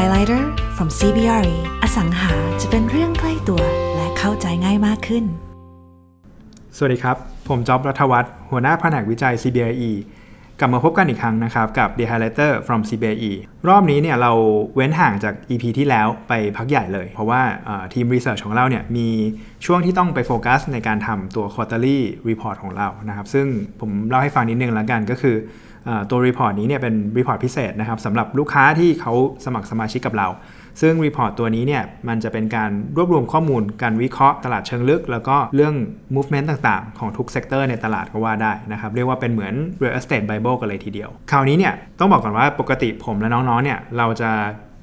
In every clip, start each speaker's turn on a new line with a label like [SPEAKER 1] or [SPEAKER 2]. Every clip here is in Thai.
[SPEAKER 1] Highlighter from CBRE อสังหาจะเป็นเรื่องใกล้ตัวและเข้าใจง่ายมากขึ้น
[SPEAKER 2] สวัสดีครับ ผมจอบรัฐวัฒน์หัวหน้าแผนกวิจัย CBRE กลับมาพบกันอีกครั้งนะครับ กับ The Highlighter from CBRE รอบนี้เนี่ยเราเว้นห่างจาก EP ที่แล้วไปพักใหญ่เลย เพราะว่าทีมรีเสิร์ชของเราเนี่ยมีช่วงที่ต้องไปโฟกัสในการทำตัว quarterly report ของเรานะครับ ซึ่งผมเล่าให้ฟังนิดนึงแล้วกันก็คือ ตัว report นี้เนี่ยเป็น report พิเศษนะครับสำหรับลูกค้าที่เขาสมัครสมาชิกกับเรา ซึ่ง report ตัวนี้เนี่ยมันจะเป็นการรวบรวมข้อมูลการวิเคราะห์ตลาดเชิงลึก แล้วก็เรื่อง movement ต่างๆ ของทุก sector ในตลาดก็ว่าได้นะครับ เรียกว่าเป็นเหมือน real estate bible กันเลยทีเดียว คราวนี้เนี่ยต้องบอกก่อนว่าปกติผมและน้องๆเนี่ยเราจะ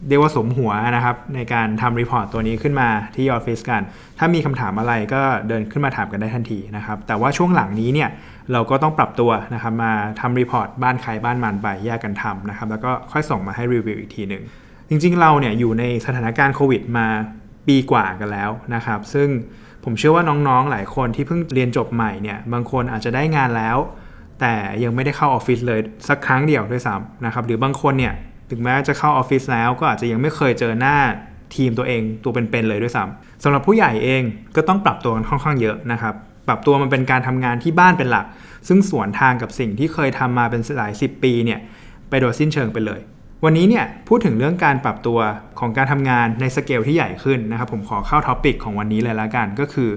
[SPEAKER 2] เรียกว่าสุมหัวนะครับ ในการทำ report ตัวนี้ขึ้นมาที่ออฟฟิศกัน ถ้ามีคำถามอะไรก็เดินขึ้นมาถามกันได้ทันทีนะครับ แต่ว่าช่วงหลังนี้เนี่ยเราก็ต้องปรับตัวนะครับมาทำ report บ้านใครบ้านมันไปแยกกันทำนะครับ แล้วก็ค่อยส่งมาให้รีวิวอีกทีหนึ่งจริงๆเราเนี่ยอยู่ในสถานการณ์โควิดมาปีกว่ากันแล้วนะครับ ซึ่งผมเชื่อว่าน้องๆ หลายคนที่เพิ่งเรียนจบใหม่เนี่ยบางคนอาจจะได้งานแล้ว แต่ยังไม่ได้เข้าออฟฟิศเลยสักครั้งเดียวด้วยซ้ำนะครับหรือบางคนเนี่ย ถึงแม้จะเข้าออฟฟิศแล้วก็อาจจะยังไม่เคยเจอหน้าทีมตัวเองตัวเป็นๆเลยด้วยซ้ำสำหรับผู้ใหญ่เองก็ต้องปรับตัวกันค่อนข้างเยอะนะครับ ปรับตัวมันเป็นการทำงานที่บ้านเป็นหลัก ซึ่งสวนทางกับสิ่งที่เคยทำมาเป็นหลายสิบปีเนี่ยไปโดยสิ้นเชิงไปเลย วันนี้เนี่ยพูดถึงเรื่องการปรับตัวของการทำงานในสเกลที่ใหญ่ขึ้นนะครับ ผมขอเข้า topic ของวันนี้เลยละกันก็คือ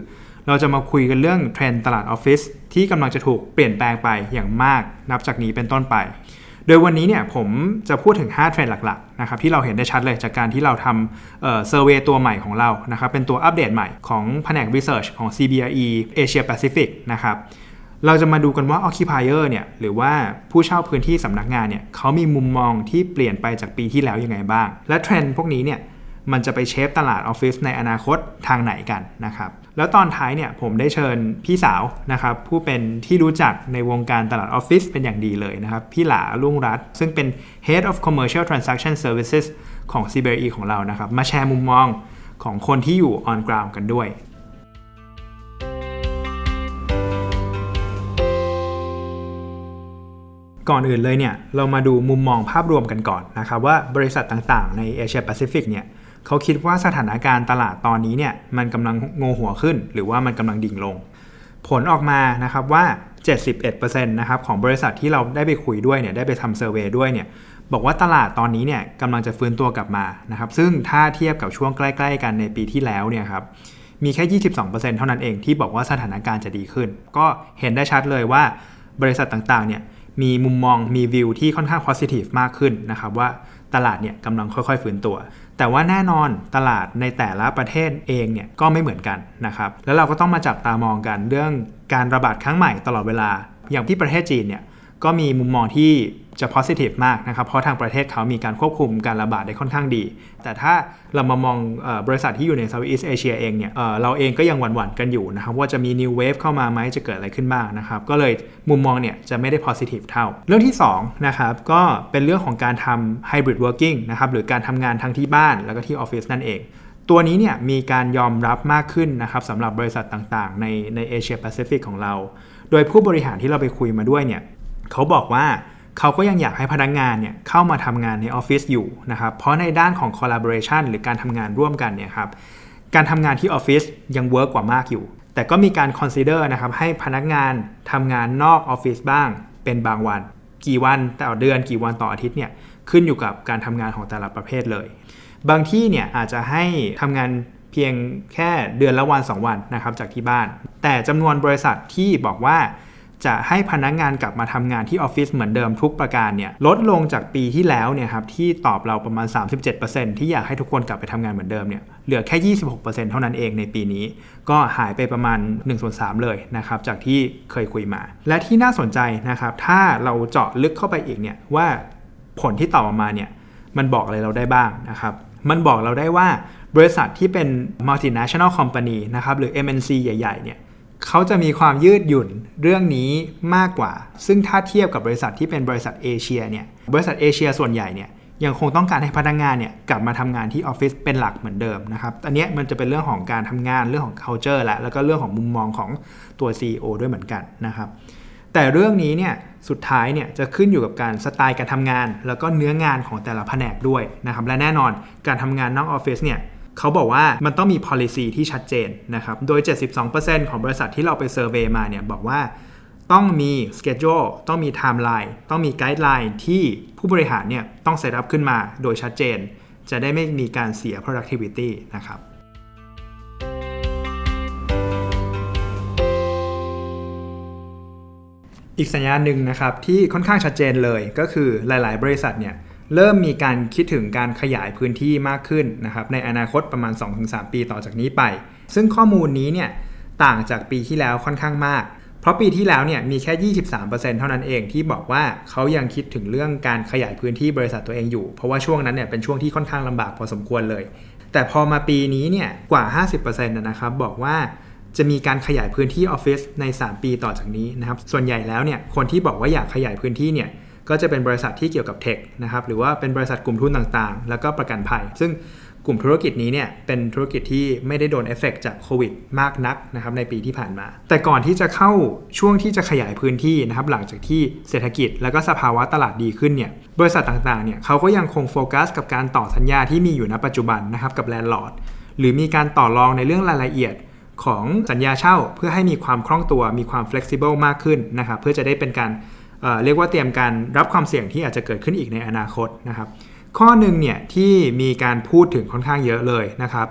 [SPEAKER 2] เราจะมาคุยกันเรื่องเทรนด์ตลาดออฟฟิศที่กำลังจะถูกเปลี่ยนแปลงไปอย่างมากนับจากนี้เป็นต้นไป โดยวันนี้เนี่ยผมจะพูดถึง 5 เทรนด์หลักๆนะครับที่เราเห็นได้ชัดเลยจากการที่เราทำเซอร์เวยตัวใหม่ของเรานะครับเป็นตัวอัปเดตใหม่ของแผนก Research ของ CBRE Asia Pacific นะครับเราจะมาดูกันว่า occupier เนี่ยหรือว่าผู้เช่าพื้นที่สำนักงานเนี่ยเขามีมุมมองที่เปลี่ยนไปจากปีที่แล้วยังไงบ้าง และเทรนด์พวกนี้เนี่ย มันจะไปเชฟตลาดออฟฟิศในอนาคตทางไหนกันนะครับแล้วตอนท้ายเนี่ยผมได้เชิญพี่สาวนะครับผู้เป็นที่รู้จักในวงการตลาดออฟฟิศเป็นอย่างดีเลยนะครับพี่หลาลุ่งรัตซึ่งเป็น Head of Commercial Transaction Services ของ CBRE ของเรานะครับมาแชร์มุมมองของคนที่อยู่ on ground กันด้วยก่อนอื่นเลยเนี่ยเรามาดูมุมมองภาพรวมกันก่อนนะครับว่าบริษัทต่างๆ ในเอเชียแปซิฟิกเนี่ย เขาคิดว่าสถานการณ์ตลาดตอนนี้เนี่ยมันกำลังโงหัวขึ้น หรือว่ามันกำลังดิ่งลง ผลออกมานะครับว่า 71%นะครับของบริษัทที่เราได้ไปคุยด้วยเนี่ยได้ไปทำเซอร์เวยด้วยเนี่ยบอกว่าตลาดตอนนี้เนี่ยกำลังจะฟื้นตัวกลับมานะครับซึ่งถ้าเทียบกับช่วงใกล้ๆ กันในปีที่แล้วเนี่ยครับมีแค่ 22%เท่านั้นเองที่บอกว่าสถานการณ์จะดีขึ้น ก็เห็นได้ชัดเลยว่าบริษัทต่างๆเนี่ย มีมุมมองมีวิวที่ค่อนข้าง positive มากขึ้นนะครับว่าตลาดเนี่ยกำลังค่อยๆ ฟื้นตัว แต่ว่าแน่นอนตลาดในแต่ละประเทศเองเนี่ยก็ไม่เหมือนกันนะครับแล้วเราก็ต้องมาจับตามองกันเรื่องการระบาดครั้งใหม่ตลอดเวลาอย่างที่ประเทศจีนเนี่ย ก็มีมุมมองที่จะ positive มากนะครับ เพราะทางประเทศเขามีการควบคุมการระบาดได้ค่อนข้างดี แต่ถ้าเรามามองบริษัทที่อยู่ใน Southeast Asia เองเนี่ยเเราเองก็ยังหวั่นๆกันอยู่นะครับ ว่าจะมี new wave เข้ามาไหมจะเกิดอะไรขึ้นบ้างนะครับ ก็เลยมุมมองเนี่ยจะไม่ได้ positive เท่า เรื่องที่2นะครับก็เป็นเรื่องของการทำ hybrid working นะครับหรือการทำงานทั้งที่บ้านแล้วก็ที่ออฟฟิศนั่นเองตัวนี้เนี่ยมีการยอมรับมากขึ้นนะครับสำหรับบริษัทต่างๆ ในในเอเชียแปซิฟิกของเรา โดยผู้บริหารที่เราไปคุยมาด้วยเนี่ย เขาบอกว่าเขาก็ยังอยากให้พนักงานเนี่ยเข้ามาทำงานในออฟฟิศอยู่นะครับ เพราะในด้านของ collaboration หรือการทำงานร่วมกันเนี่ยครับการทำงานที่ออฟฟิศยัง work กว่ามากอยู่ แต่ก็มีการ consider นะครับให้พนักงานทำงานนอกออฟฟิศบ้าง เป็นบางวัน กี่วันต่อเดือนกี่วันต่ออาทิตย์เนี่ยขึ้นอยู่กับการทำงานของแต่ละประเภทเลย บางที่เนี่ยอาจจะให้ทำงานเพียงแค่เดือนละวัน 2 วันนะครับจากที่บ้าน แต่จำนวนบริษัทที่บอกว่า จะให้พนักงงานกลับมาทำงานที่ออฟฟิศเหมือนเดิมทุกประการเนี่ยลดลงจากปีที่แล้วเนี่ยครับที่ตอบเราประมาณ 37%ที่อยากให้ทุกคนกลับไปทำงานเหมือนเดิมเนี่ยเหลือแค่ 26%เท่านั้นเองในปีนี้ ก็หายไปประมาณ1ส่วน3เลยนะครับจากที่เคยคุยมา และที่น่าสนใจนะครับถ้าเราเจาะลึกเข้าไปอีกเนี่ยว่าผลที่ตอบออกมาเนี่ยมันบอกอะไรเราได้บ้างนะครับมันบอกเราได้ว่าบริษัทที่เป็น multinational company นะครับหรือ MNC ใหญ่ๆเนี่ย เขาจะมีความยืดหยุ่นเรื่องนี้มากกว่า ซึ่งถ้าเทียบกับบริษัทที่เป็นบริษัทเอเชียเนี่ย บริษัทเอเชียส่วนใหญ่เนี่ยยังคงต้องการให้พนักงานเนี่ยกลับมาทำงานที่ออฟฟิศเป็นหลักเหมือนเดิมนะครับ อันนี้มันจะเป็นเรื่องของการทำงานเรื่องของ culture และแล้วก็เรื่องของมุมมองของตัว CEO ด้วยเหมือนกันนะครับ แต่เรื่องนี้เนี่ยสุดท้ายเนี่ยจะขึ้นอยู่กับการสไตล์การทำงาน แล้วก็เนื้องานของแต่ละแผนกด้วยนะครับ และแน่นอนการทำงานนอกออฟฟิศเนี่ย เขาบอกว่ามันต้องมี policy ที่ชัดเจนนะครับ โดย 72%ของบริษัทที่เราไป survey มาเนี่ยบอกว่าต้องมี schedule ต้องมี timeline ต้องมี guideline ที่ผู้บริหารเนี่ยต้อง set up ขึ้นมาโดยชัดเจน จะได้ไม่มีการเสีย productivity นะครับอีกสัญญาณหนึ่งนะครับที่ค่อนข้างชัดเจนเลยก็คือหลาย ๆ บริษัทเนี่ย เริ่มมีการคิดถึงการขยายพื้นที่มากขึ้นนะครับในอนาคตประมาณ 2-3 ปีต่อจากนี้ไป ซึ่งข้อมูลนี้เนี่ยต่างจากปีที่แล้วค่อนข้างมาก เพราะปีที่แล้วเนี่ยมีแค่ 23%เท่านั้นเองที่บอกว่าเขายังคิดถึงเรื่องการขยายพื้นที่บริษัทตัวเองอยู่ เพราะว่าช่วงนั้นเนี่ยเป็นช่วงที่ค่อนข้างลำบากพอสมควรเลย แต่พอมาปีนี้เนี่ยกว่า 50%นะครับบอกว่าจะมีการขยายพื้นที่ออฟฟิศใน 3 ปีต่อจากนี้นะครับ ส่วนใหญ่แล้วเนี่ยคนที่บอกว่าอยากขยายพื้นที่เนี่ย ก็จะเป็นบริษัทที่เกี่ยวกับเทคนะครับหรือว่าเป็นบริษัทกลุ่มทุนต่างๆ แล้วก็ประกันภัย ซึ่งกลุ่มธุรกิจนี้เนี่ยเป็นธุรกิจที่ไม่ได้โดนเอฟเฟกจากโควิดมากนักนะครับในปีที่ผ่านมา แต่ก่อนที่จะเข้าช่วงที่จะขยายพื้นที่นะครับหลังจากที่เศรษฐกิจแล้วก็สภาวะตลาดดีขึ้นเนี่ยบริษัทต่างๆเนี่ยเขาก็ยังคงโฟกัสกับการต่อสัญญาที่มีอยู่ณปัจจุบันนะครับกับ landlord หรือมีการต่อรองในเรื่องรายละเอียดของสัญญาเช่า เพื่อให้มีความคล่องตัวมีความ flexible มากขึ้นนะครับเพื่อจะได้เป็นการ เรียกว่าเตรียมการรับความเสี่ยงที่อาจจะเกิดขึ้นอีกในอนาคตนะครับ ข้อหนึ่งเนี่ยที่มีการพูดถึงค่อนข้างเยอะเลยนะครับ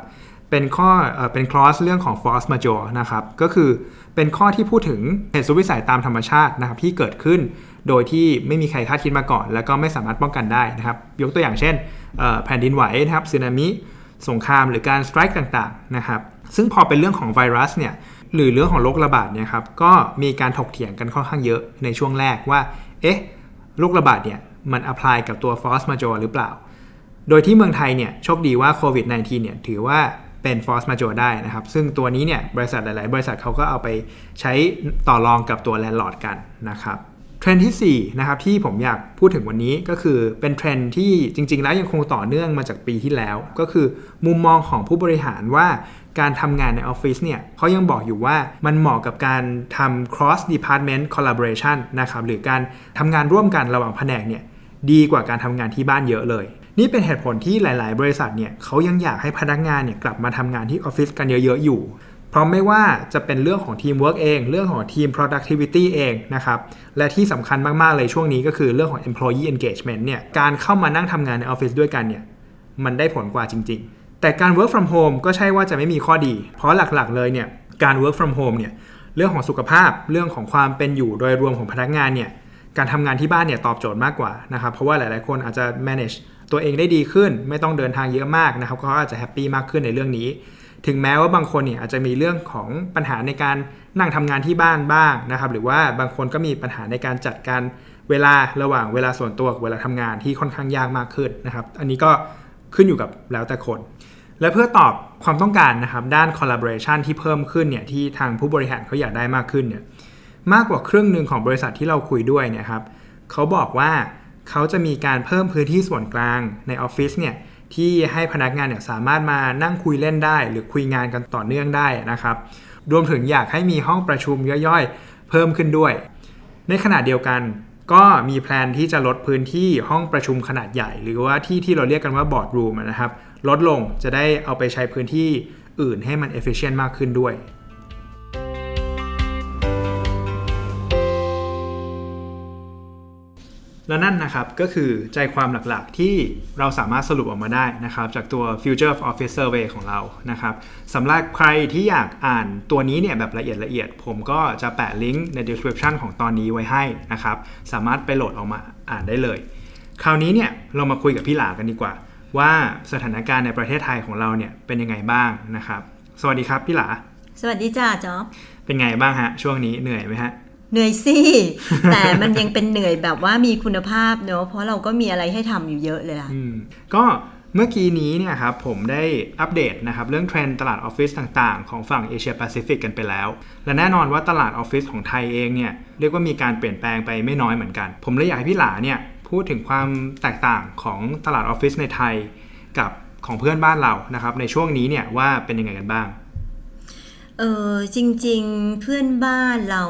[SPEAKER 2] เป็นข้อเอเป็น clause เรื่องของ force majeure นะครับก็คือเป็นข้อที่พูดถึงเหตุสุดวิสัยตามธรรมชาตินะครับที่เกิดขึ้นโดยที่ไม่มีใครคาดคิดมาก่อน แล้วก็ไม่สามารถป้องกันได้นะครับยกตัวอย่างเช่นแผ่นดินไหวนะครับสึนามิ สงครามหรือการ strike ต่างๆนะครับซึ่งพอเป็นเรื่องของไวรัสเนี่ย หรือเรื่องของโรคระบาดเนี่ยครับก็มีการถกเถียงกันค่อนข้างเยอะในช่วงแรกว่าเอ๊ะโรคระบาดเนี่ยมัน apply กับตัว force majeure หรือเปล่า โดยที่เมืองไทยเนี่ยโชคดีว่าโควิด -19 เนี่ยถือว่าเป็น force majeure ได้นะครับ ซึ่งตัวนี้เนี่ยบริษัทหลาย ๆ บริษัทเขาก็เอาไปใช้ต่อรองกับตัว landlord กันนะครับเทรนด์ที่4นะครับที่ผมอยากพูดถึงวันนี้ก็คือเป็นเทรนด์ที่จริง ๆ แล้วยังคงต่อเนื่องมาจากปีที่แล้ว ก็คือมุมมองของผู้บริหารว่า การทำงานในออฟฟิศเนี่ยเขายังบอกอยู่ว่ามันเหมาะกับการทำ cross department collaboration นะครับหรือการทำงานร่วมกันระหว่างแผนกเนี่ยดีกว่าการทำงานที่บ้านเยอะเลย นี่เป็นเหตุผลที่หลาย ๆ บริษัทเนี่ยเขายังอยากให้พนักงานเนี่ยกลับมาทำงานที่ออฟฟิศกันเยอะ ๆ อยู่เพราะไม่ว่าจะเป็นเรื่องของทีมเวิร์กเอง เรื่องของทีม productivity เองนะครับและที่สำคัญมาก ๆ เลยช่วงนี้ก็คือเรื่องของ employee engagement เนี่ยการเข้ามานั่งทำงานในออฟฟิศด้วยกันเนี่ยมันได้ผลกว่าจริง ๆ แต่การ work from home ก็ใช่ว่าจะไม่มีข้อดี เพราะหลักๆ เลยเนี่ยการ work from home เนี่ยเรื่องของสุขภาพเรื่องของความเป็นอยู่โดยรวมของพนักงานเนี่ยการทำงานที่บ้านเนี่ยตอบโจทย์มากกว่านะครับเพราะว่าหลายๆ คนอาจจะ manage ตัวเองได้ดีขึ้น ไม่ต้องเดินทางเยอะมากนะครับเขาอาจจะแฮปปี้มากขึ้นในเรื่องนี้ ถึงแม้ว่าบางคนเนี่ยอาจจะมีเรื่องของปัญหาในการนั่งทำงานที่บ้านบ้างนะครับหรือว่าบางคนก็มีปัญหาในการจัดการเวลาระหว่างเวลาส่วนตัวกับเวลาทำงานที่ค่อนข้างยากมากขึ้นนะครับอันนี้ก็ ขึ้นอยู่กับแล้วแต่คน และเพื่อตอบความต้องการนะครับด้าน collaboration ที่เพิ่มขึ้นเนี่ยที่ทางผู้บริหารเขาอยากได้มากขึ้นเนี่ยมากกว่าครึ่งหนึ่งของบริษัทที่เราคุยด้วยเนี่ยครับเขาบอกว่าเขาจะมีการเพิ่มพื้นที่ส่วนกลางในออฟฟิศเนี่ยที่ให้พนักงานเนี่ยสามารถมานั่งคุยเล่นได้ หรือคุยงานกันต่อเนื่องได้นะครับ รวมถึงอยากให้มีห้องประชุมย่อยๆ เพิ่มขึ้นด้วย ในขณะเดียวกัน ก็มีแพลนที่จะลดพื้นที่ห้องประชุมขนาดใหญ่ หรือว่าที่ที่เราเรียกกันว่าบอร์ดรูมนะครับ ลดลงจะได้เอาไปใช้พื้นที่อื่นให้มัน efficient มากขึ้นด้วย และนั่นนะครับก็คือใจความหลักๆ ที่เราสามารถสรุปออกมาได้นะครับจากตัว Future of Office Survey ของเรานะครับสำหรับใครที่อยากอ่านตัวนี้เนี่ยแบบละเอียดละเอียด ผมก็จะแปะลิงก์ใน description ของตอนนี้ไว้ให้นะครับสามารถไปโหลดออกมาอ่านได้เลย คราวนี้เนี่ยเรามาคุยกับพี่หลากันดีกว่า ว่าสถานการณ์ในประเทศไทยของเราเนี่ยเป็นยังไงบ้างนะครับ สวัสดีครับพี่หลา
[SPEAKER 3] สวัสดีจ้าจ๊อบ
[SPEAKER 2] เป็นไงบ้างฮะช่วงนี้เหนื่อยไหมฮะ
[SPEAKER 3] เหนื่อยสิ แต่มันยังเป็นเหนื่อยแบบว่ามีคุณภาพเนอะเพราะเราก็มีอะไรให้ทำอยู่เยอะเลยล่ะ
[SPEAKER 2] ก็เมื่อกี้นี้เนี่ยครับผมได้อัปเดตนะครับเรื่องเทรนด์ตลาดออฟฟิศต่างๆ ของฝั่งเอเชียแปซิฟิกกันไปแล้ว และแน่นอนว่าตลาดออฟฟิศของไทยเองเนี่ยเรียกว่ามีการเปลี่ยนแปลงไปไม่น้อยเหมือนกัน ผมเลยอยากให้พี่หลาเนี่ยพูดถึงความแตกต่างของตลาดออฟฟิศในไทย กับของเพื่อนบ้านเรานะครับในช่วงนี้เนี่ยว่าเป็นยังไงกันบ้าง
[SPEAKER 3] เออจริงๆเพื่อนบ้านเรา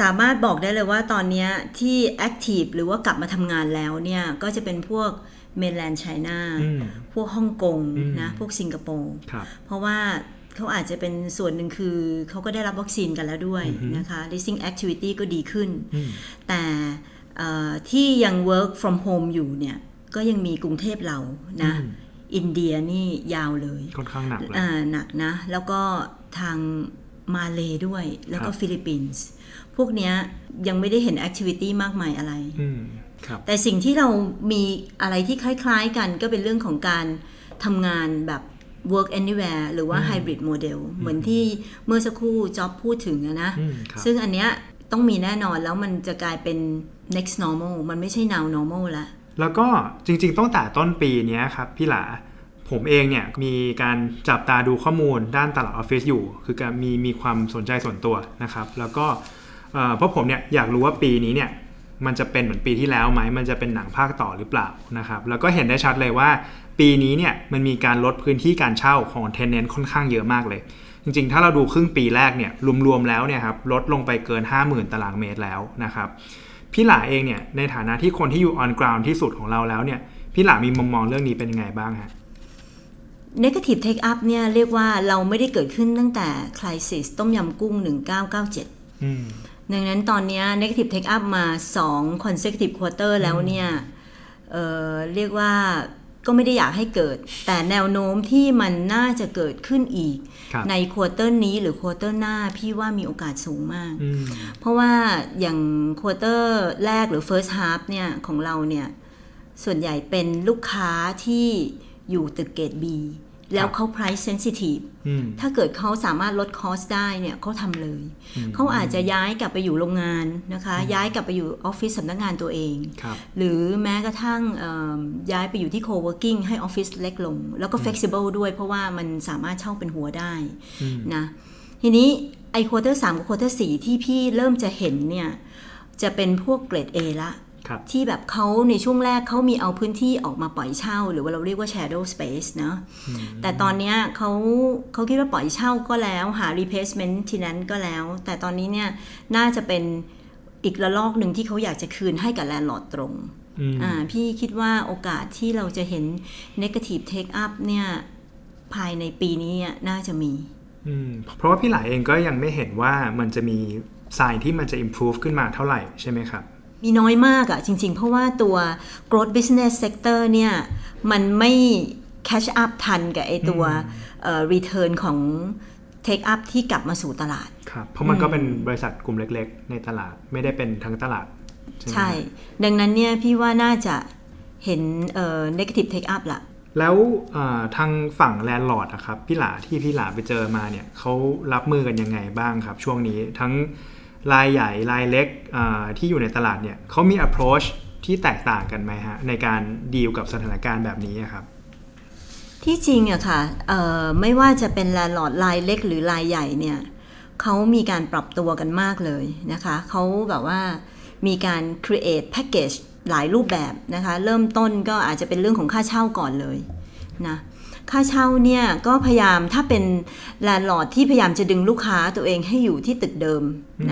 [SPEAKER 3] สามารถบอกได้เลยว่าตอนเนี้ยที่ active หรือว่ากลับมาทำงานแล้วเนี่ย ก็จะเป็นพวก mainland China
[SPEAKER 2] อืม
[SPEAKER 3] พวกฮ่องกง
[SPEAKER 2] อืม
[SPEAKER 3] นะ พวกสิงคโปร์
[SPEAKER 2] ครับ
[SPEAKER 3] เพราะว่าเขาอาจจะเป็นส่วนหนึ่งคือเขาก็ได้รับวัคซีนกันแล้วด้วย
[SPEAKER 2] อือฮึ
[SPEAKER 3] นะคะ leasing activity ก็ดีขึ้น
[SPEAKER 2] อืม
[SPEAKER 3] แต่เอ่อที่ยัง work from home อยู่เนี่ย ก็ยังมีกรุงเทพเรานะ
[SPEAKER 2] อืม
[SPEAKER 3] อินเดียนี่ยาวเลย
[SPEAKER 2] ค่อนข้างหนักเลย
[SPEAKER 3] อ่าหนักนะ แล้วก็ ทางมาเลด้วย แล้วก็
[SPEAKER 2] ครับ
[SPEAKER 3] ฟิลิปปินส์พวกเนี้ยยังไม่ได้เห็น activity มากมายอะไร
[SPEAKER 2] อืมครับ
[SPEAKER 3] แต่สิ่งที่เรามีอะไรที่คล้าย ๆ กันก็เป็นเรื่องของการทำงานแบบ work anywhere หรือว่า hybrid model เหมือนที่เมื่อสักครู่จ็อบพูดถึงอะนะ
[SPEAKER 2] อืมครับ
[SPEAKER 3] ซึ่งอันเนี้ยต้องมีแน่นอนแล้วมันจะกลายเป็น next normal มันไม่ใช่ now normal ละ
[SPEAKER 2] แล้วก็จริงๆตั้งแต่ต้นปีเนี้ยครับพี่หลา ผมเองเนี่ยมีการจับตาดูข้อมูลด้านตลาดออฟฟิศอยู่ คือการมีมีความสนใจส่วนตัวนะครับ แล้วก็เพราะผมเนี่ยอยากรู้ว่าปีนี้เนี่ยมันจะเป็นเหมือนปีที่แล้วไหม มันจะเป็นหนังภาคต่อหรือเปล่านะครับ แล้วก็เห็นได้ชัดเลยว่า ปีนี้เนี่ยมันมีการลดพื้นที่การเช่าของเทนเนนต์ค่อนข้างเยอะมากเลย จริงๆ ถ้าเราดูครึ่งปีแรกเนี่ยรวมๆแล้วเนี่ยครับลดลงไปเกิน 50,000 ตารางเมตรแล้วนะครับ พี่หลาเองเนี่ยในฐานะที่คนที่อยู่ on ground ที่สุดของเราแล้วเนี่ยพี่หลามีมุมมองเรื่องนี้เป็นยังไงบ้างฮะ
[SPEAKER 3] negative take up เนี่ยเรียกว่าเราไม่ได้เกิดขึ้นตั้งแต่ crisis ต้มยำกุ้ง 1997
[SPEAKER 2] อืม
[SPEAKER 3] ดังนั้นตอนเนี้ย negative take up มา 2 consecutive quarter แล้วเนี่ยเอ่อเรียกว่าก็ไม่ได้อยากให้เกิด แต่แนวโน้มที่มันน่าจะเกิดขึ้นอีก
[SPEAKER 2] ครับ
[SPEAKER 3] ใน quarter นี้หรือ quarter หน้าพี่ว่ามีโอกาสสูงมาก
[SPEAKER 2] อืม
[SPEAKER 3] เพราะว่าอย่าง quarter แรกหรือ first half เนี่ยของเราเนี่ยส่วนใหญ่เป็นลูกค้าที่ อยู่ตึกเกรด B แล้วเขา price sensitive
[SPEAKER 2] อืม
[SPEAKER 3] ถ้าเกิดเขาสามารถลด cost ได้เนี่ยเขาทำเลย เขาอาจจะย้ายกลับไปอยู่โรงงานนะคะ ย้ายกลับไปอยู่ออฟฟิศสำนักงานตัวเอง
[SPEAKER 2] ครับ
[SPEAKER 3] หรือแม้กระทั่งเอิ่มย้ายไปอยู่ที่ co-working ให้ออฟฟิศเล็กลง แล้วก็ flexible ด้วยเพราะว่ามันสามารถเช่าเป็นหัวได้
[SPEAKER 2] อืม
[SPEAKER 3] นะ ทีนี้ไอ้ quarter สามกับ quarter สี่ที่พี่เริ่มจะเห็นเนี่ย จะเป็นพวกเกรด A ละ
[SPEAKER 2] ครับ
[SPEAKER 3] ที่แบบเขาในช่วงแรกเขามีเอาพื้นที่ออกมาปล่อยเช่า หรือว่าเราเรียกว่า shadow space เนอะแต่ตอนเนี้ยเขาเขาคิดว่าปล่อยเช่าก็แล้วหา replacement ทีนั้นก็แล้ว แต่ตอนนี้เนี่ยน่าจะเป็นอีกระลอกหนึ่งที่เขาอยากจะคืนให้กับแลนด์ลอร์ดตรง
[SPEAKER 2] อืม
[SPEAKER 3] อ่าพี่คิดว่าโอกาสที่เราจะเห็น negative take up เนี่ยภายในปีนี้เนี่ยน่าจะมี
[SPEAKER 2] อืมเพราะว่าพี่หลาเองก็ยังไม่เห็นว่ามันจะมีสายที่มันจะ improve ขึ้นมาเท่าไหร่ใช่ไหมครับ
[SPEAKER 3] มีน้อยมากอะจริง ๆ เพราะว่าตัว growth business sector เนี่ยมันไม่ catch up ทันกับไอตัวเอ่อ return ของ take up ที่กลับมาสู่ตลาด
[SPEAKER 2] ครับ เพราะมันก็เป็นบริษัทกลุ่มเล็ก ๆ ในตลาดไม่ได้เป็นทั้งตลาด ใช่ไหม
[SPEAKER 3] ใช่
[SPEAKER 2] ครับ
[SPEAKER 3] ดังนั้นเนี่ยพี่ว่าน่าจะเห็นเอ่อ negative take up ละ
[SPEAKER 2] แล้วเอ่อทางฝั่ง landlord อะครับพี่หลาที่พี่หลาไปเจอมาเนี่ยเขารับมือกันยังไงบ้างครับ ช่วงนี้ทั้ง รายใหญ่รายเล็กที่อยู่ในตลาดเนี่ยเขามี approach ที่แตกต่างกันไหมฮะในการดีลกับสถานการณ์แบบนี้ครับ
[SPEAKER 3] ที่จริงอะค่ะไม่ว่าจะเป็น landlord รายเล็กหรือรายใหญ่เนี่ยเขามีการปรับตัวกันมากเลยนะคะเขาแบบว่ามีการ create package หลายรูปแบบนะคะ เริ่มต้นก็อาจจะเป็นเรื่องของค่าเช่าก่อนเลยนะ ค่าเช่าเนี่ยก็พยายามถ้าเป็น landlord ที่พยายามจะดึงลูกค้าตัวเองให้อยู่ที่ตึกเดิม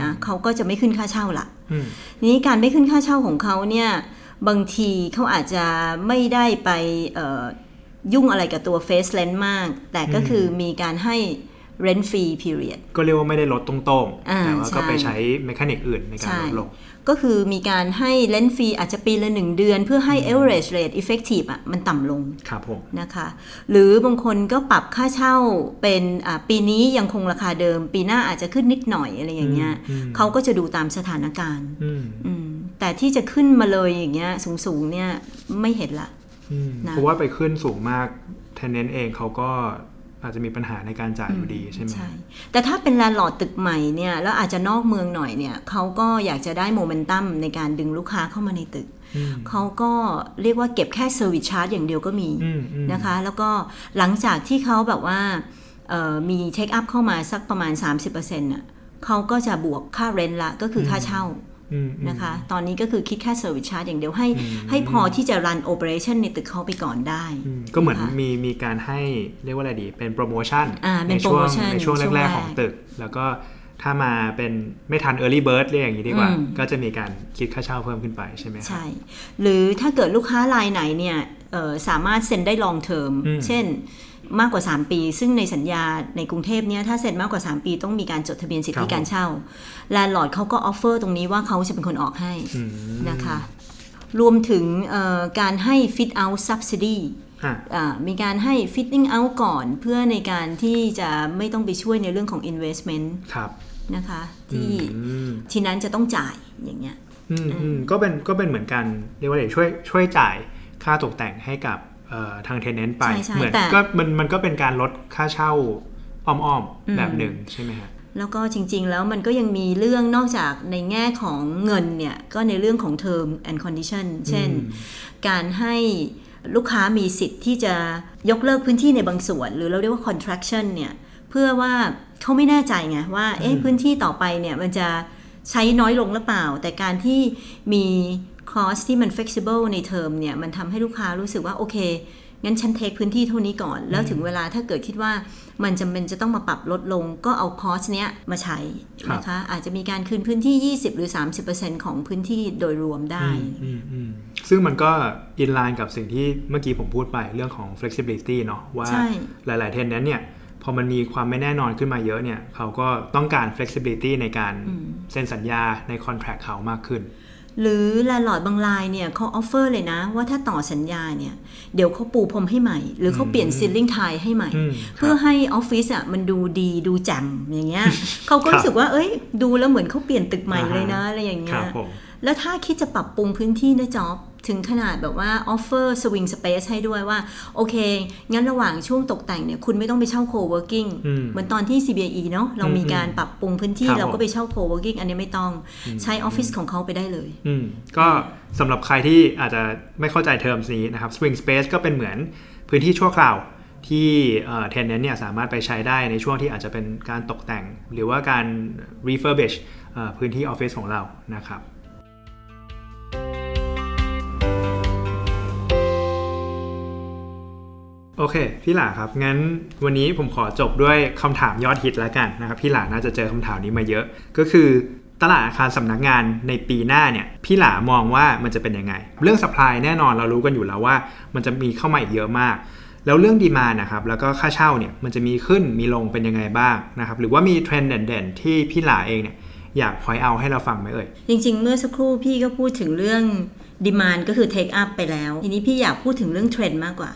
[SPEAKER 3] นะเขาก็จะไม่ขึ้นค่าเช่าละ
[SPEAKER 2] อืม
[SPEAKER 3] นี้การไม่ขึ้นค่าเช่าของเขาเนี่ยบางทีเขาอาจจะไม่ได้ไปเอ่อยุ่งอะไรกับตัว face rent มาก แต่ก็คือมีการให้ rent free period
[SPEAKER 2] ก็เรียกว่าไม่ได้ลดตรงๆ
[SPEAKER 3] อ่า
[SPEAKER 2] แต่ว่าก็
[SPEAKER 3] ใช่
[SPEAKER 2] ไปใช้เมคานิกอื่นในการ
[SPEAKER 3] ใช่
[SPEAKER 2] ลดลง
[SPEAKER 3] ก็คือมีการให้ rent free อาจจะปีละหนึ่งเดือน เพื่อให้ average rate effective อะมันต่ำลง
[SPEAKER 2] ครับผม
[SPEAKER 3] นะคะ หรือบางคนก็ปรับค่าเช่าเป็นอ่าปีนี้ยังคงราคาเดิม ปีหน้าอาจจะขึ้นนิดหน่อยอะไรอย่างเงี้ย
[SPEAKER 2] อืมอืม
[SPEAKER 3] เขาก็จะดูตามสถานการณ์
[SPEAKER 2] อืม
[SPEAKER 3] อืมแต่ที่จะขึ้นมาเลยอย่างเงี้ยสูงๆเนี่ยไม่เห็นละ
[SPEAKER 2] อืม
[SPEAKER 3] นะ
[SPEAKER 2] เพราะว่าไปขึ้นสูงมาก tenant เองเขาก็ อาจจะมีปัญหาในการจ่ายอยู่ดีใช่ไหม
[SPEAKER 3] ใช่ แต่ถ้าเป็น landlord ตึกใหม่เนี่ยแล้วอาจจะนอกเมืองหน่อยเนี่ยเขาก็อยากจะได้โมเมนตัมในการดึงลูกค้าเข้ามาในตึก
[SPEAKER 2] อืม
[SPEAKER 3] เขาก็เรียกว่าเก็บแค่ service charge อย่างเดียวก็มี
[SPEAKER 2] อืมอืม
[SPEAKER 3] นะคะ แล้วก็หลังจากที่เขาแบบว่าเอ่อมี take up เข้ามาสักประมาณ 30%น่ะเขาก็จะบวกค่าเรนละก็คือค่าเช่า
[SPEAKER 2] อืมอืม
[SPEAKER 3] นะคะ ตอนนี้ก็คือคิดแค่ service charge อย่างเดียวให้ ให้พอที่จะ run operation ในตึกเขาไปก่อนได้
[SPEAKER 2] อืมก็เหมือน
[SPEAKER 3] นะคะ
[SPEAKER 2] มีมีการให้เรียกว่าอะไรดี เป็นโปรโมชั่น
[SPEAKER 3] อ่าเป็
[SPEAKER 2] ใน
[SPEAKER 3] น
[SPEAKER 2] ช่วง
[SPEAKER 3] promotion
[SPEAKER 2] ในช่วง
[SPEAKER 3] ช่วง
[SPEAKER 2] แรก
[SPEAKER 3] แรก
[SPEAKER 2] ๆ ของตึก แล้วก็ถ้ามาเป็นไม่ทัน early bird เรียกอย่างนี้ดีกว่า
[SPEAKER 3] อืม
[SPEAKER 2] ก็จะมีการคิดค่าเช่าเพิ่มขึ้นไปใช่ไหมครับ
[SPEAKER 3] ใช่ หรือถ้าเกิดลูกค้ารายไหนเนี่ยเอ่อสามารถเซ็นได้ long term
[SPEAKER 2] อืม
[SPEAKER 3] เช่น มากกว่า 3 ปี ซึ่งในสัญญาในกรุงเทพเนี่ยถ้าเซ็นมากกว่า 3 ปีต้องมีการจดทะเบียนสิทธิการเช่า landlord เขาก็ offer ตรงนี้ว่าเขาจะเป็นคนออกให้
[SPEAKER 2] อืม
[SPEAKER 3] นะคะ รวมถึงเอ่อการให้ fit out subsidy
[SPEAKER 2] อะ
[SPEAKER 3] อ่ามีการให้ fitting out ก่อนเพื่อในการที่จะไม่ต้องไปช่วยในเรื่องของ investment
[SPEAKER 2] ครับ
[SPEAKER 3] นะคะที่
[SPEAKER 2] อืม
[SPEAKER 3] tenant จะต้องจ่ายอย่างเงี้ย
[SPEAKER 2] อืมอืมก็เป็นก็เป็นเหมือนกันเรียกว่าอะไรช่วยช่วยจ่ายค่าตกแต่งให้กับเอ่อ ทางเทนเนนต์ไป
[SPEAKER 3] ใช่ใช่
[SPEAKER 2] เหมือน
[SPEAKER 3] แต่
[SPEAKER 2] ก็มันมันก็เป็นการลดค่าเช่าอ้อม
[SPEAKER 3] อืม
[SPEAKER 2] ๆแบบหนึ่งใช่ไหมฮะ
[SPEAKER 3] แล้วก็จริง ๆ แล้วมันก็ยังมีเรื่องนอกจากในแง่ของเงินเนี่ย ก็ในเรื่องของ term and condition เช่น การให้ลูกค้ามีสิทธิ์ที่จะยกเลิกพื้นที่ในบางส่วน หรือเราเรียกว่า contraction เนี่ยเพื่อว่าเขาไม่แน่ใจไงว่าเอ๊ะพื้นที่ต่อไปเนี่ยมันจะใช้น้อยลงหรือเปล่า แต่การที่มี cost ที่มัน flexible ในเทอมเนี่ย มันทำให้ลูกค้ารู้สึกว่า โอเค งั้นฉันเทคพื้นที่เท่านี้ก่อน แล้วถึงเวลาถ้าเกิดคิดว่ามันจำเป็นจะต้องมาปรับลดลง ก็เอาคอสเนี้ยมาใช้นะคะ อาจจะมีการคืนพื้นที่ 20 หรือ 30%ของพื้นที่โดยรวมได้
[SPEAKER 2] อืมอืมซึ่งมันก็อินไลน์กับสิ่งที่เมื่อกี้ผมพูดไปเรื่องของ flexibility เนาะว่า
[SPEAKER 3] ใช่
[SPEAKER 2] หลาย ๆ เทนนั้นเนี่ยพอมันมีความไม่แน่นอนขึ้นมาเยอะเนี่ย เขาก็ต้องการ flexibility ในการเซ็นสัญญาใน contract เขามากขึ้น
[SPEAKER 3] หรือ landlord บางรายเนี่ยเขา offer เลยนะ ว่าถ้าต่อสัญญาเนี่ย เดี๋ยวเขาปูพรมให้ใหม่ หรือเขาเปลี่ยน ceiling tile ให้ใหม่
[SPEAKER 2] อืม
[SPEAKER 3] เพื่อให้ออฟฟิศอะมันดูดีดูแจ่มอย่างเงี้ยเขาก็รู้สึกว่าเอ้ย ดูแล้วเหมือนเขาเปลี่ยนตึกใหม่เลยนะอะไรอย่างเงี้ย ครั
[SPEAKER 2] บผม
[SPEAKER 3] แล้วถ้าคิดจะปรับปรุงพื้นที่นะจ็อบถึงขนาดแบบว่า offer swing space ให้ด้วยว่า โอเค งั้นระหว่างช่วงตกแต่งเนี่ย คุณไม่ต้องไปเช่า co-working
[SPEAKER 2] อืม
[SPEAKER 3] เหมือนตอนที่ CBRE เนาะเรามีการปรับปรุงพื้นที่
[SPEAKER 2] ครับ
[SPEAKER 3] เราก็ไปเช่า co-working อันนี้ไม่ต้องใช้ออฟฟิศของเขาไปได้เลย
[SPEAKER 2] อืมก็สำหรับใครที่อาจจะไม่เข้าใจเทอมนี้นะครับ Swing Space ก็เป็นเหมือนพื้นที่ชั่วคราวที่ tenant เนี่ยสามารถไปใช้ได้ในช่วงที่อาจจะเป็นการตกแต่ง หรือว่าการ refurbish เอ่อพื้นที่ออฟฟิศของเรานะครับ โอเค พี่หลาครับ งั้นวันนี้ผมขอจบด้วยคำถามยอดฮิตแล้วกันนะครับ พี่หลาน่าจะเจอคำถามนี้มาเยอะ ก็คือตลาดอาคารสำนักงานในปีหน้าเนี่ยพี่หลามองว่ามันจะเป็นยังไง เรื่อง supply แน่นอนเรารู้กันอยู่แล้วว่า มันจะมีเข้ามาอีกเยอะมาก แล้วเรื่องดีมานะครับแล้วก็ค่าเช่าเนี่ยมันจะมีขึ้นมีลงเป็นยังไงบ้างนะครับหรือว่ามีเทรนด์เด่นๆที่พี่หลาเองเนี่ยอยากพอยเอาให้เราฟังไหมเอ่ย
[SPEAKER 3] จริง ๆ เมื่อสักครู่พี่ก็พูดถึงเรื่องดีมานก็คือ take up ไปแล้ว ทีนี้พี่อยากพูดถึงเรื่องเทรนด์มากกว่า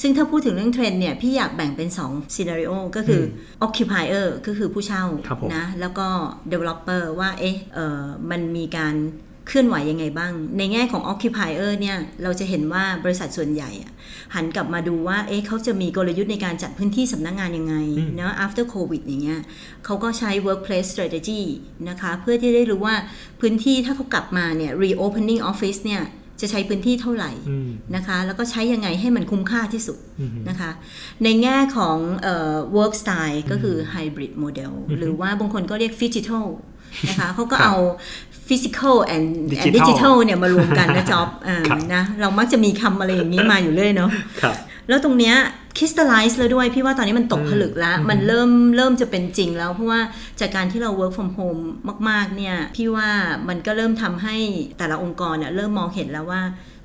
[SPEAKER 3] ซึ่งถ้าพูดถึงเรื่องเทรนด์เนี่ยพี่อยากแบ่งเป็น2 scenario ก็คืออ occupier ก็คือผู้เช่า
[SPEAKER 2] ครับผม
[SPEAKER 3] นะแล้วก็ developer ว่าเอ๊ะเออมันมีการเคลื่อนไหวยังไงบ้าง ในแง่ของ occupier เนี่ย เราจะเห็นว่าบริษัทส่วนใหญ่อะหันกลับมาดูว่า เอ๊ะเขาจะมีกลยุทธ์ในการจัดพื้นที่สำนักงานยังไงนะ after covid อย่างเงี้ยเขาก็ใช้ workplace strategy นะคะ เพื่อที่ได้รู้ว่าพื้นที่ถ้าเขากลับมาเนี่ย reopening office เนี่ย จะใช้พื้นที่เท่าไหร่
[SPEAKER 2] อืม
[SPEAKER 3] นะคะ แล้วก็ใช้ยังไงให้มันคุ้มค่าที่สุด
[SPEAKER 2] อืม
[SPEAKER 3] นะคะ ในแง่ของเอ่อ work style ก็คือ hybrid model หรือว่าบางคนก็เรียก digital นะคะเขาก็
[SPEAKER 2] ครับ
[SPEAKER 3] เอา physical and and
[SPEAKER 2] Digital
[SPEAKER 3] digital เนี่ยมารวมกันนะจ๊อบอ่า
[SPEAKER 2] ครับ
[SPEAKER 3] นะเรามักจะมีคำอะไรอย่างนี้มาอยู่เรื่อยเนาะ
[SPEAKER 2] ครับ
[SPEAKER 3] แล้วตรงเนี้ย คริสตัลไลซ์แล้วด้วย พี่ว่าตอนนี้มันตกผลึกแล้ว มันเริ่มเริ่มจะเป็นจริงแล้ว เพราะว่าจากการที่เรา work from home มาก ๆ เนี่ย พี่ว่ามันก็เริ่มทำให้แต่ละองค์กรเนี่ยเริ่มมองเห็นแล้วว่า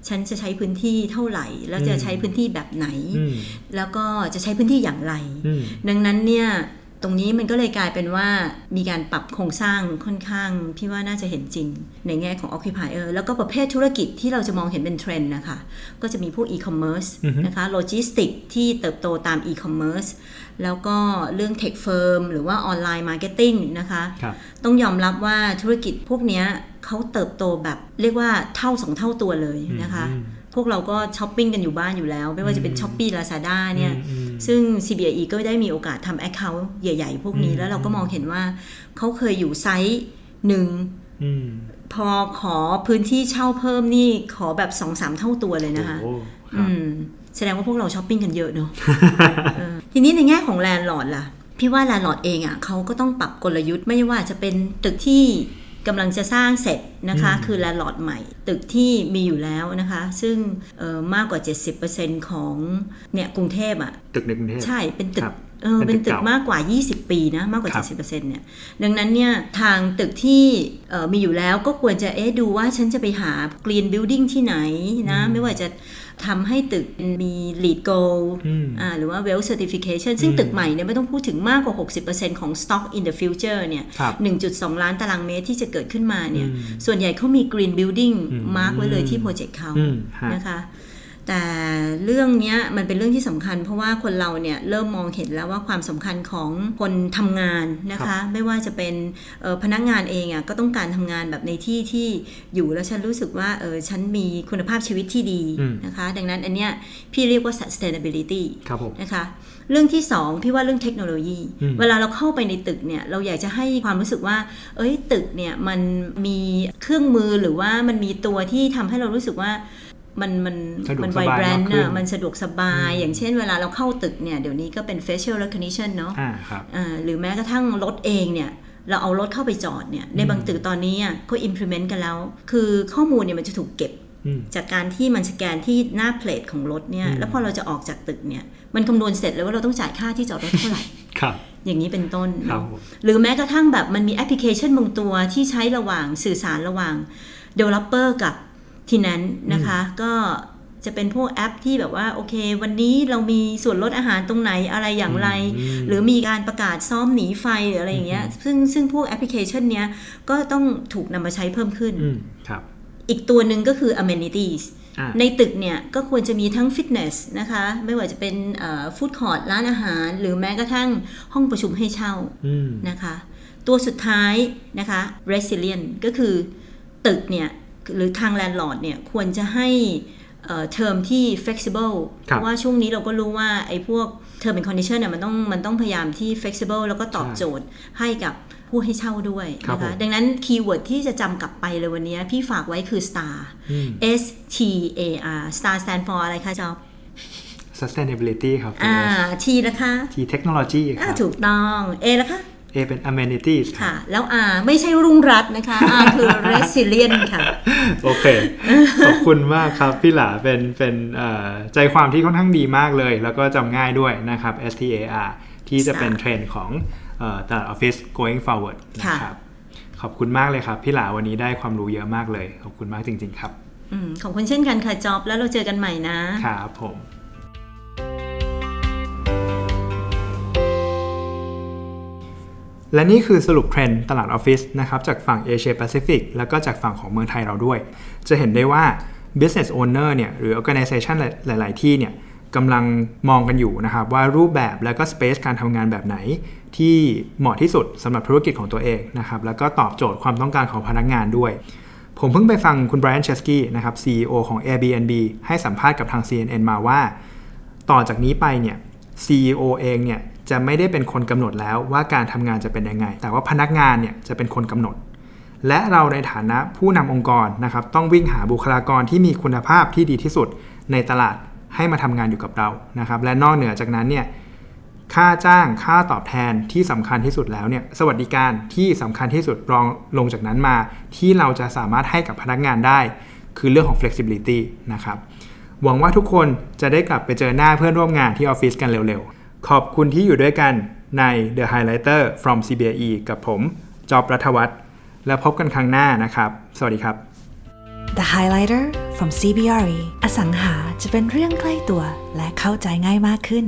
[SPEAKER 3] ฉันจะใช้พื้นที่เท่าไหร่ แล้วจะใช้พื้นที่แบบไหน
[SPEAKER 2] อืม
[SPEAKER 3] แล้วก็จะใช้พื้นที่อย่างไร
[SPEAKER 2] อืม
[SPEAKER 3] ดังนั้นเนี่ย ตรงนี้มันก็เลยกลายเป็นว่ามีการปรับโครงสร้างค่อนข้างพี่ว่าน่าจะเห็นจริง ในแง่ของ occupier แล้วก็ประเภทธุรกิจที่เราจะมองเห็นเป็นเทรนด์นะคะก็จะมีพวก e-commerce
[SPEAKER 2] อือฮึ
[SPEAKER 3] นะคะโลจิสติกที่เติบโตตาม e-commerce แล้วก็เรื่อง tech firm หรือว่า online marketing นะคะ
[SPEAKER 2] ครับ
[SPEAKER 3] ต้องยอมรับว่าธุรกิจพวกเนี้ยเขาเติบโตแบบเรียกว่าเท่าสองเท่าตัวเลยนะคะ
[SPEAKER 2] อืม
[SPEAKER 3] พวกเราก็ช้อปปิ้งกันอยู่บ้านอยู่แล้ว ไม่ว่าจะเป็น Shopee Lazada เนี่ย
[SPEAKER 2] อืมอืม
[SPEAKER 3] ซึ่ง CBRE ก็ได้มีโอกาสทำ Account ใหญ่ ๆ พวกนี้
[SPEAKER 2] อืม
[SPEAKER 3] แล้วเราก็มองเห็นว่าเขาเคยอยู่ไซส์หนึ่ง
[SPEAKER 2] อืม
[SPEAKER 3] พอขอพื้นที่เช่าเพิ่มนี่ขอแบบ2-3เท่าตัวเลยนะคะ
[SPEAKER 2] โอ้ครั
[SPEAKER 3] อื
[SPEAKER 2] บ
[SPEAKER 3] มแสดงว่าพวกเราช้อปปิ้งกันเยอะเนอะเออทีนี้ในแง่ของ landlord ล่ะ พี่ว่า landlord เองอะเขาก็ต้องปรับกลยุทธ์ไม่ว่าจะเป็นตึกที่ กำลังจะสร้างเสร็จนะคะ
[SPEAKER 2] อืม
[SPEAKER 3] คือ landlord ใหม่ ตึกที่มีอยู่แล้วนะคะ ซึ่งเอ่อมากกว่า 70%ของเนี่ยกรุงเทพอะ
[SPEAKER 2] ตึกในกรุงเทพ
[SPEAKER 3] ใช่เป็นตึก ค
[SPEAKER 2] รับ
[SPEAKER 3] เออ
[SPEAKER 2] เป็น
[SPEAKER 3] เป็นน
[SPEAKER 2] ตึ
[SPEAKER 3] ตึ
[SPEAKER 2] ก
[SPEAKER 3] ก
[SPEAKER 2] เก่ามา
[SPEAKER 3] กกว่า 20 ปีนะมากกว่า
[SPEAKER 2] ครับ
[SPEAKER 3] 70%เนี่ยดังนั้นเนี่ยทางตึกที่เอ่อมีอยู่แล้วก็ควรจะเอ๊ะดูว่าฉันจะไปหา green building ที่ไหนนะ ไม่ว่าจะทำให้ตึกมี lead goal
[SPEAKER 2] อืม
[SPEAKER 3] อ่าหรือว่า well certification ซึ่ง
[SPEAKER 2] อืม
[SPEAKER 3] ตึกใหม่เนี่ยไม่ต้องพูดถึงมากกว่า 60%ของ stock in the future เนี่ย
[SPEAKER 2] ครับ
[SPEAKER 3] 1.2 ล้านตารางเมตรที่จะเกิดขึ้นมาเนี่ย
[SPEAKER 2] อืม
[SPEAKER 3] ส่วนใหญ่เขามี green building
[SPEAKER 2] อืม
[SPEAKER 3] มาร์กไว้เลยที่โปรเจกต์เขา
[SPEAKER 2] อืมฮะ
[SPEAKER 3] นะคะ แต่เรื่องเนี้ยมันเป็นเรื่องที่สำคัญ เพราะว่าคนเราเนี่ยเริ่มมองเห็นแล้วว่าความสำคัญของคนทำงานนะ
[SPEAKER 2] ครั
[SPEAKER 3] คะ
[SPEAKER 2] บ
[SPEAKER 3] ไม่ว่าจะเป็นเอ่อพนักงานเองอะก็ต้องการทำงานแบบในที่ที่อยู่แล้วฉันรู้สึกว่าเออฉันมีคุณภาพชีวิตที่ดี
[SPEAKER 2] อืม
[SPEAKER 3] นะคะ ดังนั้นอันเนี้ยพี่เรียกว่า sustainability
[SPEAKER 2] ครับผม
[SPEAKER 3] นะคะเรื่องที่สองพี่ว่าเรื่องเทคโนโลยี
[SPEAKER 2] อืม
[SPEAKER 3] เวลาเราเข้าไปในตึกเนี่ยเราอยากจะให้ความรู้สึกว่า เอ้ยตึกเนี่ยมันมีเครื่องมือหรือว่ามันมีตัวที่ทำให้เรารู้สึกว่า มันมัน
[SPEAKER 2] สะดวก
[SPEAKER 3] มัน
[SPEAKER 2] ส
[SPEAKER 3] ไว
[SPEAKER 2] บาย
[SPEAKER 3] แบรน
[SPEAKER 2] มาก
[SPEAKER 3] ด์
[SPEAKER 2] ขึ้น
[SPEAKER 3] น่ะมันสะดวกสบาย อย่างเช่นเวลาเราเข้าตึกเนี่ย เดี๋ยวนี้ก็เป็น facial recognition เนาะ
[SPEAKER 2] อ่าครับ
[SPEAKER 3] อ่าหรือแม้กระทั่งรถเองเนี่ย เราเอารถเข้าไปจอดเนี่ย ในบางตึกตอนนี้อะก็ implement กันแล้ว คือข้อมูลเนี่ยมันจะถูกเก็บ
[SPEAKER 2] อืม
[SPEAKER 3] จากการที่มันสแกนที่หน้าเพลทของรถเนี่ย
[SPEAKER 2] อืม
[SPEAKER 3] แล้วพอเราจะออกจากตึกเนี่ย มันคำนวณเสร็จเลยว่าเราต้องจ่ายค่าที่จอดรถเท่าไหร่
[SPEAKER 2] ครับ
[SPEAKER 3] อย่างนี้เป็นต้น
[SPEAKER 2] ครับ
[SPEAKER 3] เนาะ
[SPEAKER 2] ผม
[SPEAKER 3] หรือแม้กระทั่งแบบมันมีแอปพลิเคชันบางตัวที่ใช้ระหว่างสื่อสารระหว่าง developer กับ ทีนั้นนะคะ ก็จะเป็นพวกแอปที่แบบว่าโอเค วันนี้เรามีส่วนลดอาหารตรงไหนอะไรอย่างไร
[SPEAKER 2] อืม
[SPEAKER 3] หรือมีการประกาศซ้อมหนีไฟหรืออะไรอย่างเงี้ยซึ่งซึ่งพวกแอปพลิเคชันเนี้ยก็ต้องถูกนำมาใช้เพิ่มขึ้น
[SPEAKER 2] อืมครับ
[SPEAKER 3] อีกตัวหนึ่งก็คือ amenities
[SPEAKER 2] อ่า
[SPEAKER 3] ในตึกเนี่ยก็ควรจะมีทั้งฟิตเนสนะคะ ไม่ว่าจะเป็นฟู้ดคอร์ t ร้านอาหาร หรือแม้กระทั่งห้องประชุมให้เช่า
[SPEAKER 2] อืม
[SPEAKER 3] นะคะ ตัวสุดท้ายนะคะ resilient ก็คือตึกเนี่ย หรือทาง landlord เนี่ยควรจะให้เอ่อเทอมที่ flexible เพ
[SPEAKER 2] ครับ
[SPEAKER 3] ราะว่าช่วงนี้เราก็รู้ว่าไอ้พวก term and condition เนี่ยมันต้องมันต้องพยายามที่ flexible แล้วก็ใช่ตอบโจทย์ให้กับผู้ให้เช่าด้วยนะคะครับผ
[SPEAKER 2] ม
[SPEAKER 3] ดังนั้น keyword ที่จะจำกลับไปเลยวันนี้พี่ฝากไว้คือ star
[SPEAKER 2] อืม
[SPEAKER 3] S T A R Star stand for อะไรคะจอบ
[SPEAKER 2] sustainability ครับ
[SPEAKER 3] อ่า T นะคะ
[SPEAKER 2] T เทคโนโลยีครับ
[SPEAKER 3] ถูกต้อง A นะคะ
[SPEAKER 2] A เป็น amenities ครับ
[SPEAKER 3] ค่ะ แล้ว R ไม่ใช่รุ่งรัตน์นะคะ R คือ resilient ค่ะ
[SPEAKER 2] โอเค ขอบคุณมากครับพี่หลาเป็นเป็นเอ่อใจความที่ค่อนข้างดีมากเลย แล้วก็จำง่ายด้วยนะครับ STAR ที่จะเป็นเทรนด์ของเอ่อตลาดออฟฟิศ going forward
[SPEAKER 3] ค่ะ
[SPEAKER 2] นะครับขอบคุณมากเลยครับพี่หลาวันนี้ได้ความรู้เยอะมากเลย ขอบคุณมากจริง ๆ ครับ
[SPEAKER 3] อืมขอบคุณเช่นกันค่ะจอบแล้วเราเจอกันใหม่นะ
[SPEAKER 2] ครับผม และนี่คือสรุปเทรนด์ตลาดออฟฟิศนะครับจากฝั่งเอเชียแปซิฟิกแล้วก็จากฝั่งของเมืองไทยเราด้วย จะเห็นได้ว่า business owner เนี่ยหรือ organization หลาย ๆ ที่เนี่ยกำลังมองกันอยู่นะครับว่ารูปแบบและก็ space การทำงานแบบไหน ที่เหมาะที่สุดสำหรับธุรกิจของตัวเองนะครับแล้วก็ตอบโจทย์ความต้องการของพนักงานด้วย ผมเพิ่งไปฟังคุณไบรอันเชสกี้นะครับ CEO ของ Airbnb ให้สัมภาษณ์กับทาง CNN มาว่า ต่อจากนี้ไปเนี่ย CEO เองเนี่ย จะไม่ได้เป็นคนกำหนดแล้วว่าการทำงานจะเป็นยังไง แต่ว่าพนักงานเนี่ยจะเป็นคนกำหนด และเราในฐานะผู้นำองค์กรนะครับต้องวิ่งหาบุคลากรที่มีคุณภาพที่ดีที่สุดในตลาดให้มาทำงานอยู่กับเรานะครับ และนอกเหนือจากนั้นเนี่ยค่าจ้างค่าตอบแทนที่สำคัญที่สุดแล้วเนี่ยสวัสดิการที่สำคัญที่สุดรองลงจากนั้นมา ที่เราจะสามารถให้กับพนักงานได้ คือเรื่องของ flexibility นะครับหวังว่าทุกคนจะได้กลับไปเจอหน้าเพื่อนร่วมงานที่ออฟฟิศกันเร็วๆ ขอบคุณที่อยู่ด้วยกันใน The Highlighter from CBE กับผม จอบรัฐวัฒน์แล้วพบกันครั้งหน้านะครับ สวัสดีครับ
[SPEAKER 1] The Highlighter from CBRE อสังหาจะเป็นเรื่องใกล้ตัวและเข้าใจง่ายมากขึ้น